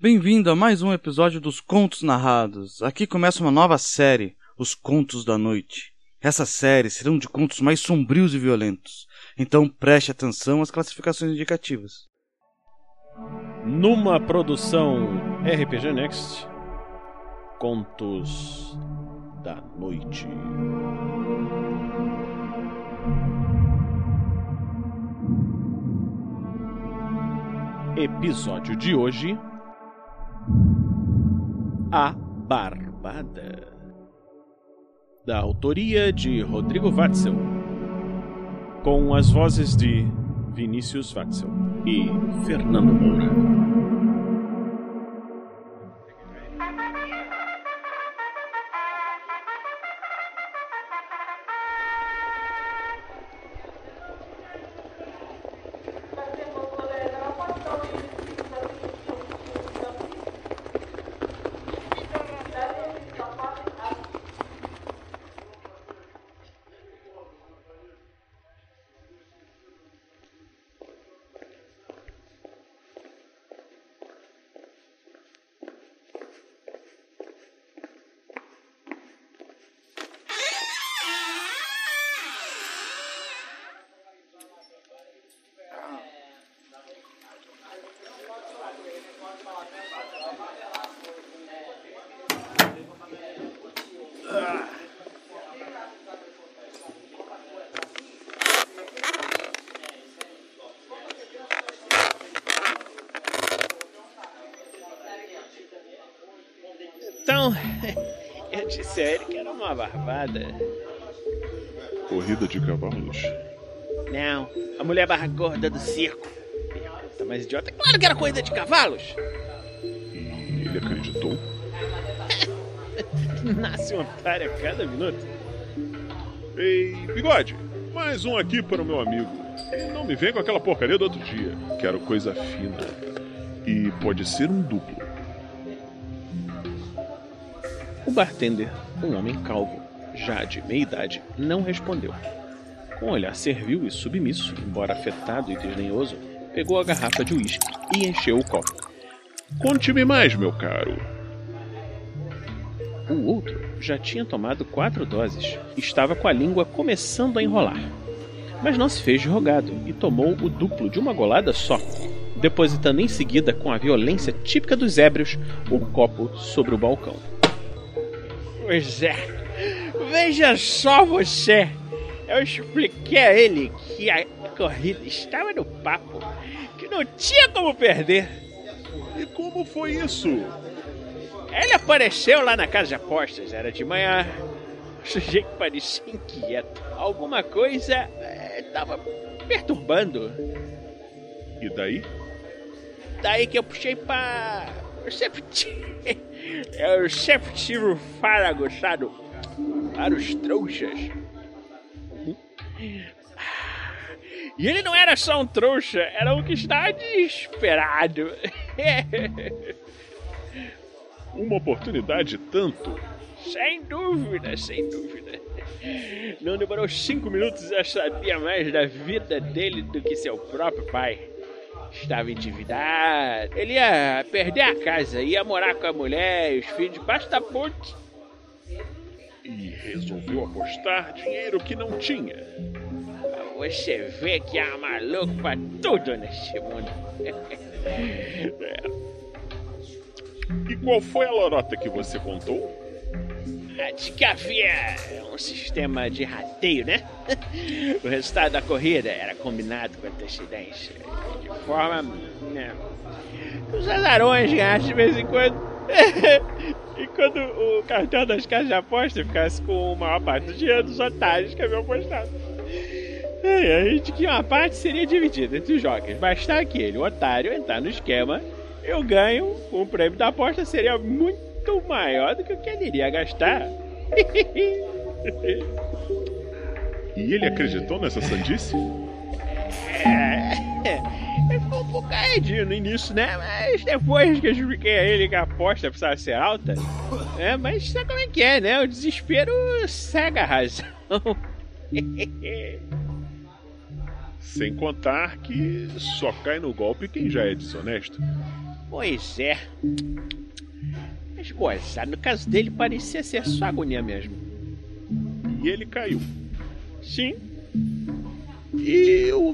Bem-vindo a mais um episódio dos Contos Narrados. Aqui começa uma nova série, Os Contos da Noite. Essa série serão de contos mais sombrios e violentos, então preste atenção às classificações indicativas. Numa produção RPG Next, Contos da Noite. Episódio de hoje: A Barbada. Da autoria de Rodrigo Watzel, com as vozes de Vinícius Watzel e Fernando Moura. Então, eu disse a ele que era uma barbada. Corrida de cavalos? Não, a mulher barra gorda do circo. Tá mais idiota? Claro que era corrida de cavalos! E ele acreditou? Nasce um otário a cada minuto. Ei, bigode, mais um aqui para o meu amigo. E não me vem com aquela porcaria do outro dia. Quero coisa fina. E pode ser um duplo. O bartender, um homem calvo, já de meia idade, não respondeu. Com um olhar servil e submisso, embora afetado e desdenhoso, pegou a garrafa de uísque e encheu o copo. Conte-me mais, meu caro. O outro já tinha tomado quatro doses e estava com a língua começando a enrolar. Mas não se fez de rogado e tomou o duplo de uma golada só, depositando em seguida, com a violência típica dos ébrios, o copo sobre o balcão. Pois é. Veja só você. Eu expliquei a ele que a corrida estava no papo, que não tinha como perder. E como foi isso? Ele apareceu lá na casa de apostas, era de manhã. O sujeito parecia inquieto. Alguma coisa estava perturbando. E daí? Daí que eu puxei pra. Eu sempre Eu sempre tive o fárago, sabe? Para os trouxas. E ele não era só um trouxa, era um que estava desesperado. Uma oportunidade tanto. Sem dúvida, sem dúvida. Não demorou cinco minutos e já sabia mais da vida dele do que seu próprio pai. Estava endividado. Ele ia perder a casa, ia morar com a mulher e os filhos debaixo da ponte. E resolveu apostar dinheiro que não tinha. Você vê que há maluco pra tudo neste mundo. é. E qual foi a lorota que você contou? De que havia um sistema de rateio, né? O resultado da corrida era combinado com antecedência. De forma. Né, os azarões ganhassem de vez em quando. e quando o cartão das casas de aposta ficasse com a maior parte do dinheiro dos otários que haviam apostado. E a gente que uma parte seria dividida entre os jogos. Bastava que ele, o otário, entrar no esquema, eu ganho, o prêmio da aposta seria muito maior do que o que ele iria gastar. e ele acreditou nessa sandice? É, ele ficou um pouco caidinho no início, né? Mas depois que eu expliquei a ele que a aposta precisava ser alta, é, mas sabe como é que é, né? O desespero cega a razão. Sem contar que só cai no golpe quem já é desonesto. Pois é. Mas gozado, no caso dele parecia ser só agonia mesmo. E ele caiu. Sim. E o,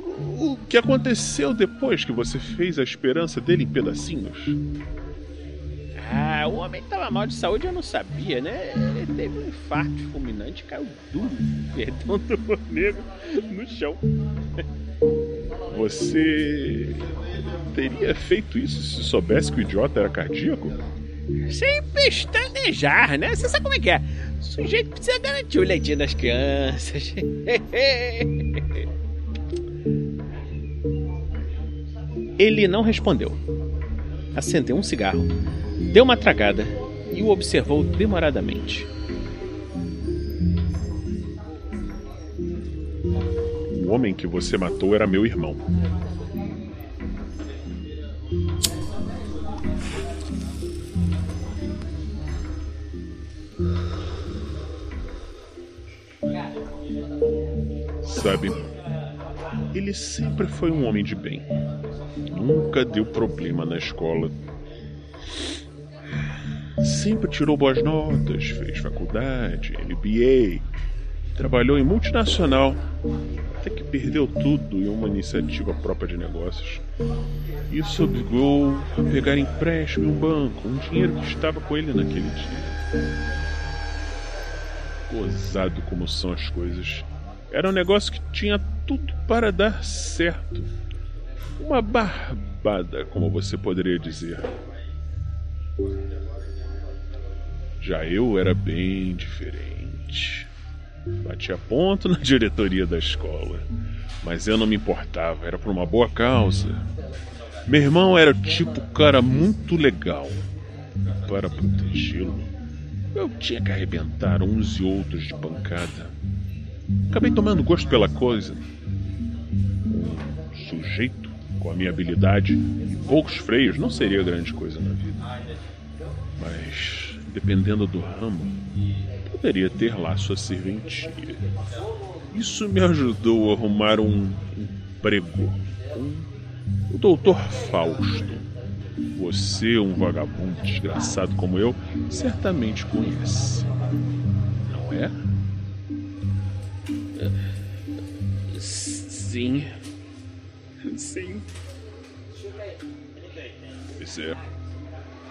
o que aconteceu depois que você fez a esperança dele em pedacinhos? Ah, o homem estava mal de saúde, eu não sabia, né? Ele teve um infarto fulminante e caiu duro, perdão do negro, no chão. Você teria feito isso se soubesse que o idiota era cardíaco? Sem pestanejar, né? Você sabe como é que é? O sujeito precisa garantir o leitinho das crianças. Ele não respondeu. Acendeu um cigarro, deu uma tragada e o observou demoradamente. O homem que você matou era meu irmão. Sabe, ele sempre foi um homem de bem. Nunca deu problema na escola. Sempre tirou boas notas, fez faculdade, MBA, trabalhou em multinacional, até que perdeu tudo em uma iniciativa própria de negócios. Isso obrigou a pegar empréstimo em um banco, um dinheiro que estava com ele naquele dia. Gozado como são as coisas. Era um negócio que tinha tudo para dar certo. Uma barbada, como você poderia dizer. Já eu era bem diferente. Batia ponto na diretoria da escola. Mas eu não me importava, era por uma boa causa. Meu irmão era tipo cara muito legal. Para protegê-lo, eu tinha que arrebentar uns e outros de pancada. Acabei tomando gosto pela coisa. Um sujeito com a minha habilidade e poucos freios não seria grande coisa na vida. Mas, dependendo do ramo, poderia ter lá sua serventia. Isso me ajudou a arrumar um emprego com o doutor Fausto. Você, um vagabundo desgraçado como eu, certamente conhece. Não é? Sim. Sim. Pois é.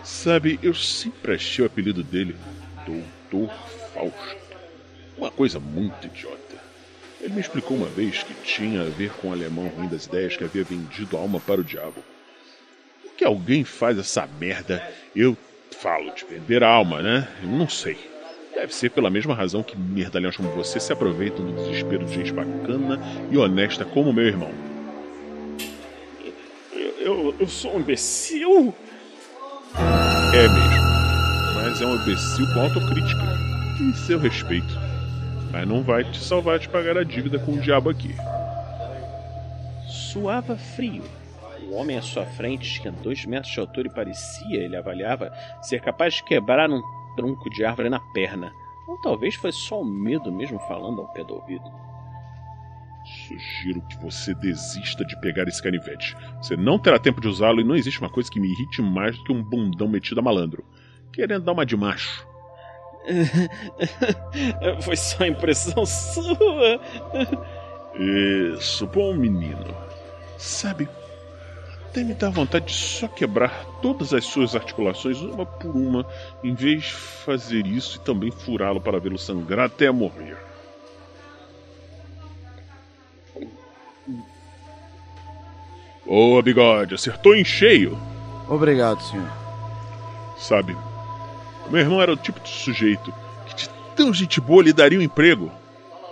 Sabe, eu sempre achei o apelido dele Doutor Fausto. Uma coisa muito idiota. Ele me explicou uma vez que tinha a ver com o alemão ruim das ideias que havia vendido a alma para o diabo. Por que alguém faz essa merda? Eu falo de vender a alma, né? Eu não sei. Deve ser pela mesma razão que merdalhões como você se aproveitam do desespero de gente bacana e honesta como meu irmão. Eu, eu, eu sou um imbecil? É mesmo. Mas é um imbecil com autocrítica. E seu respeito. Mas não vai te salvar de pagar a dívida com o diabo aqui. Suava frio. O homem à sua frente tinha dois metros de altura e parecia, ele avaliava, ser capaz de quebrar um tronco de árvore na perna. Ou talvez foi só o medo mesmo falando ao pé do ouvido. Sugiro que você desista de pegar esse canivete. Você não terá tempo de usá-lo e não existe uma coisa que me irrite mais do que um bundão metido a malandro. Querendo dar uma de macho. Foi só impressão sua. Isso, bom menino. Sabe, até me dá vontade de só quebrar todas as suas articulações uma por uma, em vez de fazer isso e também furá-lo para vê-lo sangrar até morrer. Boa, bigode, acertou em cheio. Obrigado, senhor. Sabe, meu irmão era o tipo de sujeito que de tão gente boa lhe daria um emprego.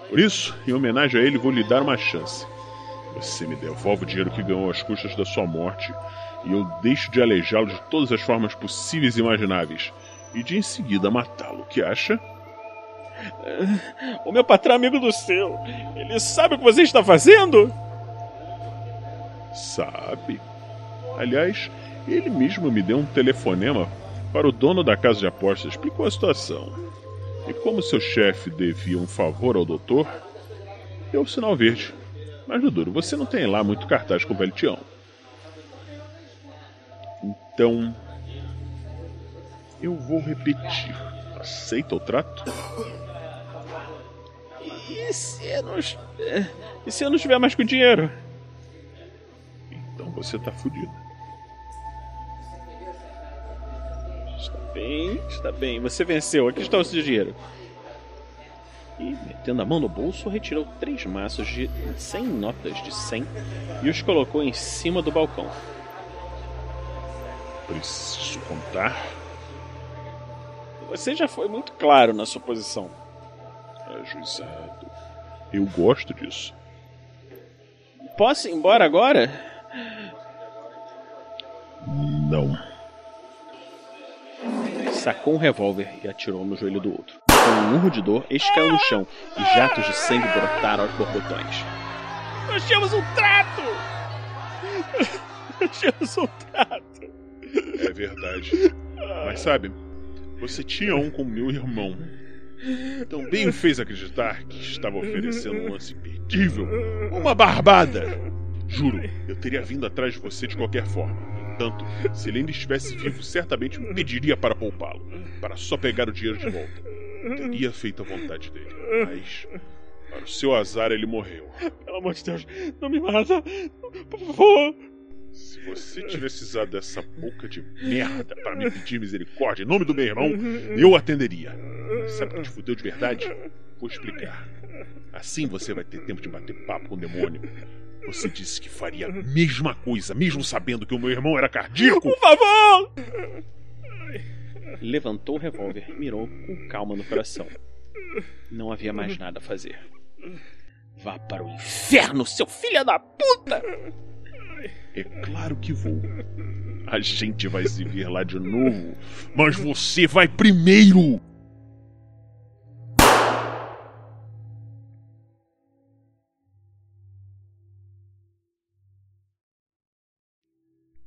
Por isso, em homenagem a ele, vou lhe dar uma chance. Você me devolve o dinheiro que ganhou às custas da sua morte e eu deixo de aleijá-lo de todas as formas possíveis e imagináveis. E de em seguida matá-lo. O que acha? O meu patrão é amigo do seu. Ele sabe o que você está fazendo? Sabe. Aliás, ele mesmo me deu um telefonema para o dono da casa de apostas, explicou a situação. E como seu chefe devia um favor ao doutor, deu o sinal verde. Mas, Duro, você não tem lá muito cartaz com o velho Tião. Então. Eu vou repetir. Aceita o trato? E se eu não, e se eu não estiver mais com dinheiro? Então você tá fudido. Está bem, está bem. Você venceu. Aqui está o seu dinheiro. E, metendo a mão no bolso, retirou três maços de 100 notas de 100 e os colocou em cima do balcão. Preciso contar. Você já foi muito claro na sua posição. Ajuizado. Eu gosto disso. Posso ir embora agora? Não. Sacou um revólver e atirou no joelho do outro. Com um urro de dor, este caiu no chão e jatos de sangue brotaram aos borbotões. Nós tínhamos um trato! Nós tínhamos um trato! É verdade. Mas sabe, você tinha um com meu irmão. Também o fez acreditar que estava oferecendo um lance imperdível. Uma barbada! Juro, eu teria vindo atrás de você de qualquer forma. Entanto, se ele ainda estivesse vivo, certamente me pediria para poupá-lo, para só pegar o dinheiro de volta. Teria feito a vontade dele, mas para o seu azar ele morreu. Pelo amor de Deus, não me mata! Por favor! Se você tivesse usado essa boca de merda para me pedir misericórdia em nome do meu irmão, eu atenderia. Sabe o que te fudeu de verdade? Vou explicar. Assim você vai ter tempo de bater papo com o demônio. Você disse que faria a mesma coisa, mesmo sabendo que o meu irmão era cardíaco. Por favor! Levantou o revólver e mirou com calma no coração. Não havia mais nada a fazer. Vá para o inferno, seu filho da puta! É claro que vou. A gente vai se ver lá de novo, mas você vai primeiro!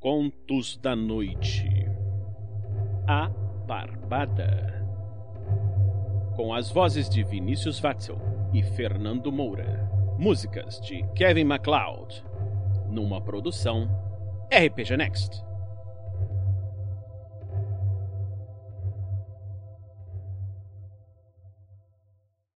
Contos da Noite. A Barbada. Com as vozes de Vinícius Watzel e Fernando Moura. Músicas de Kevin MacLeod. Numa produção RPG Next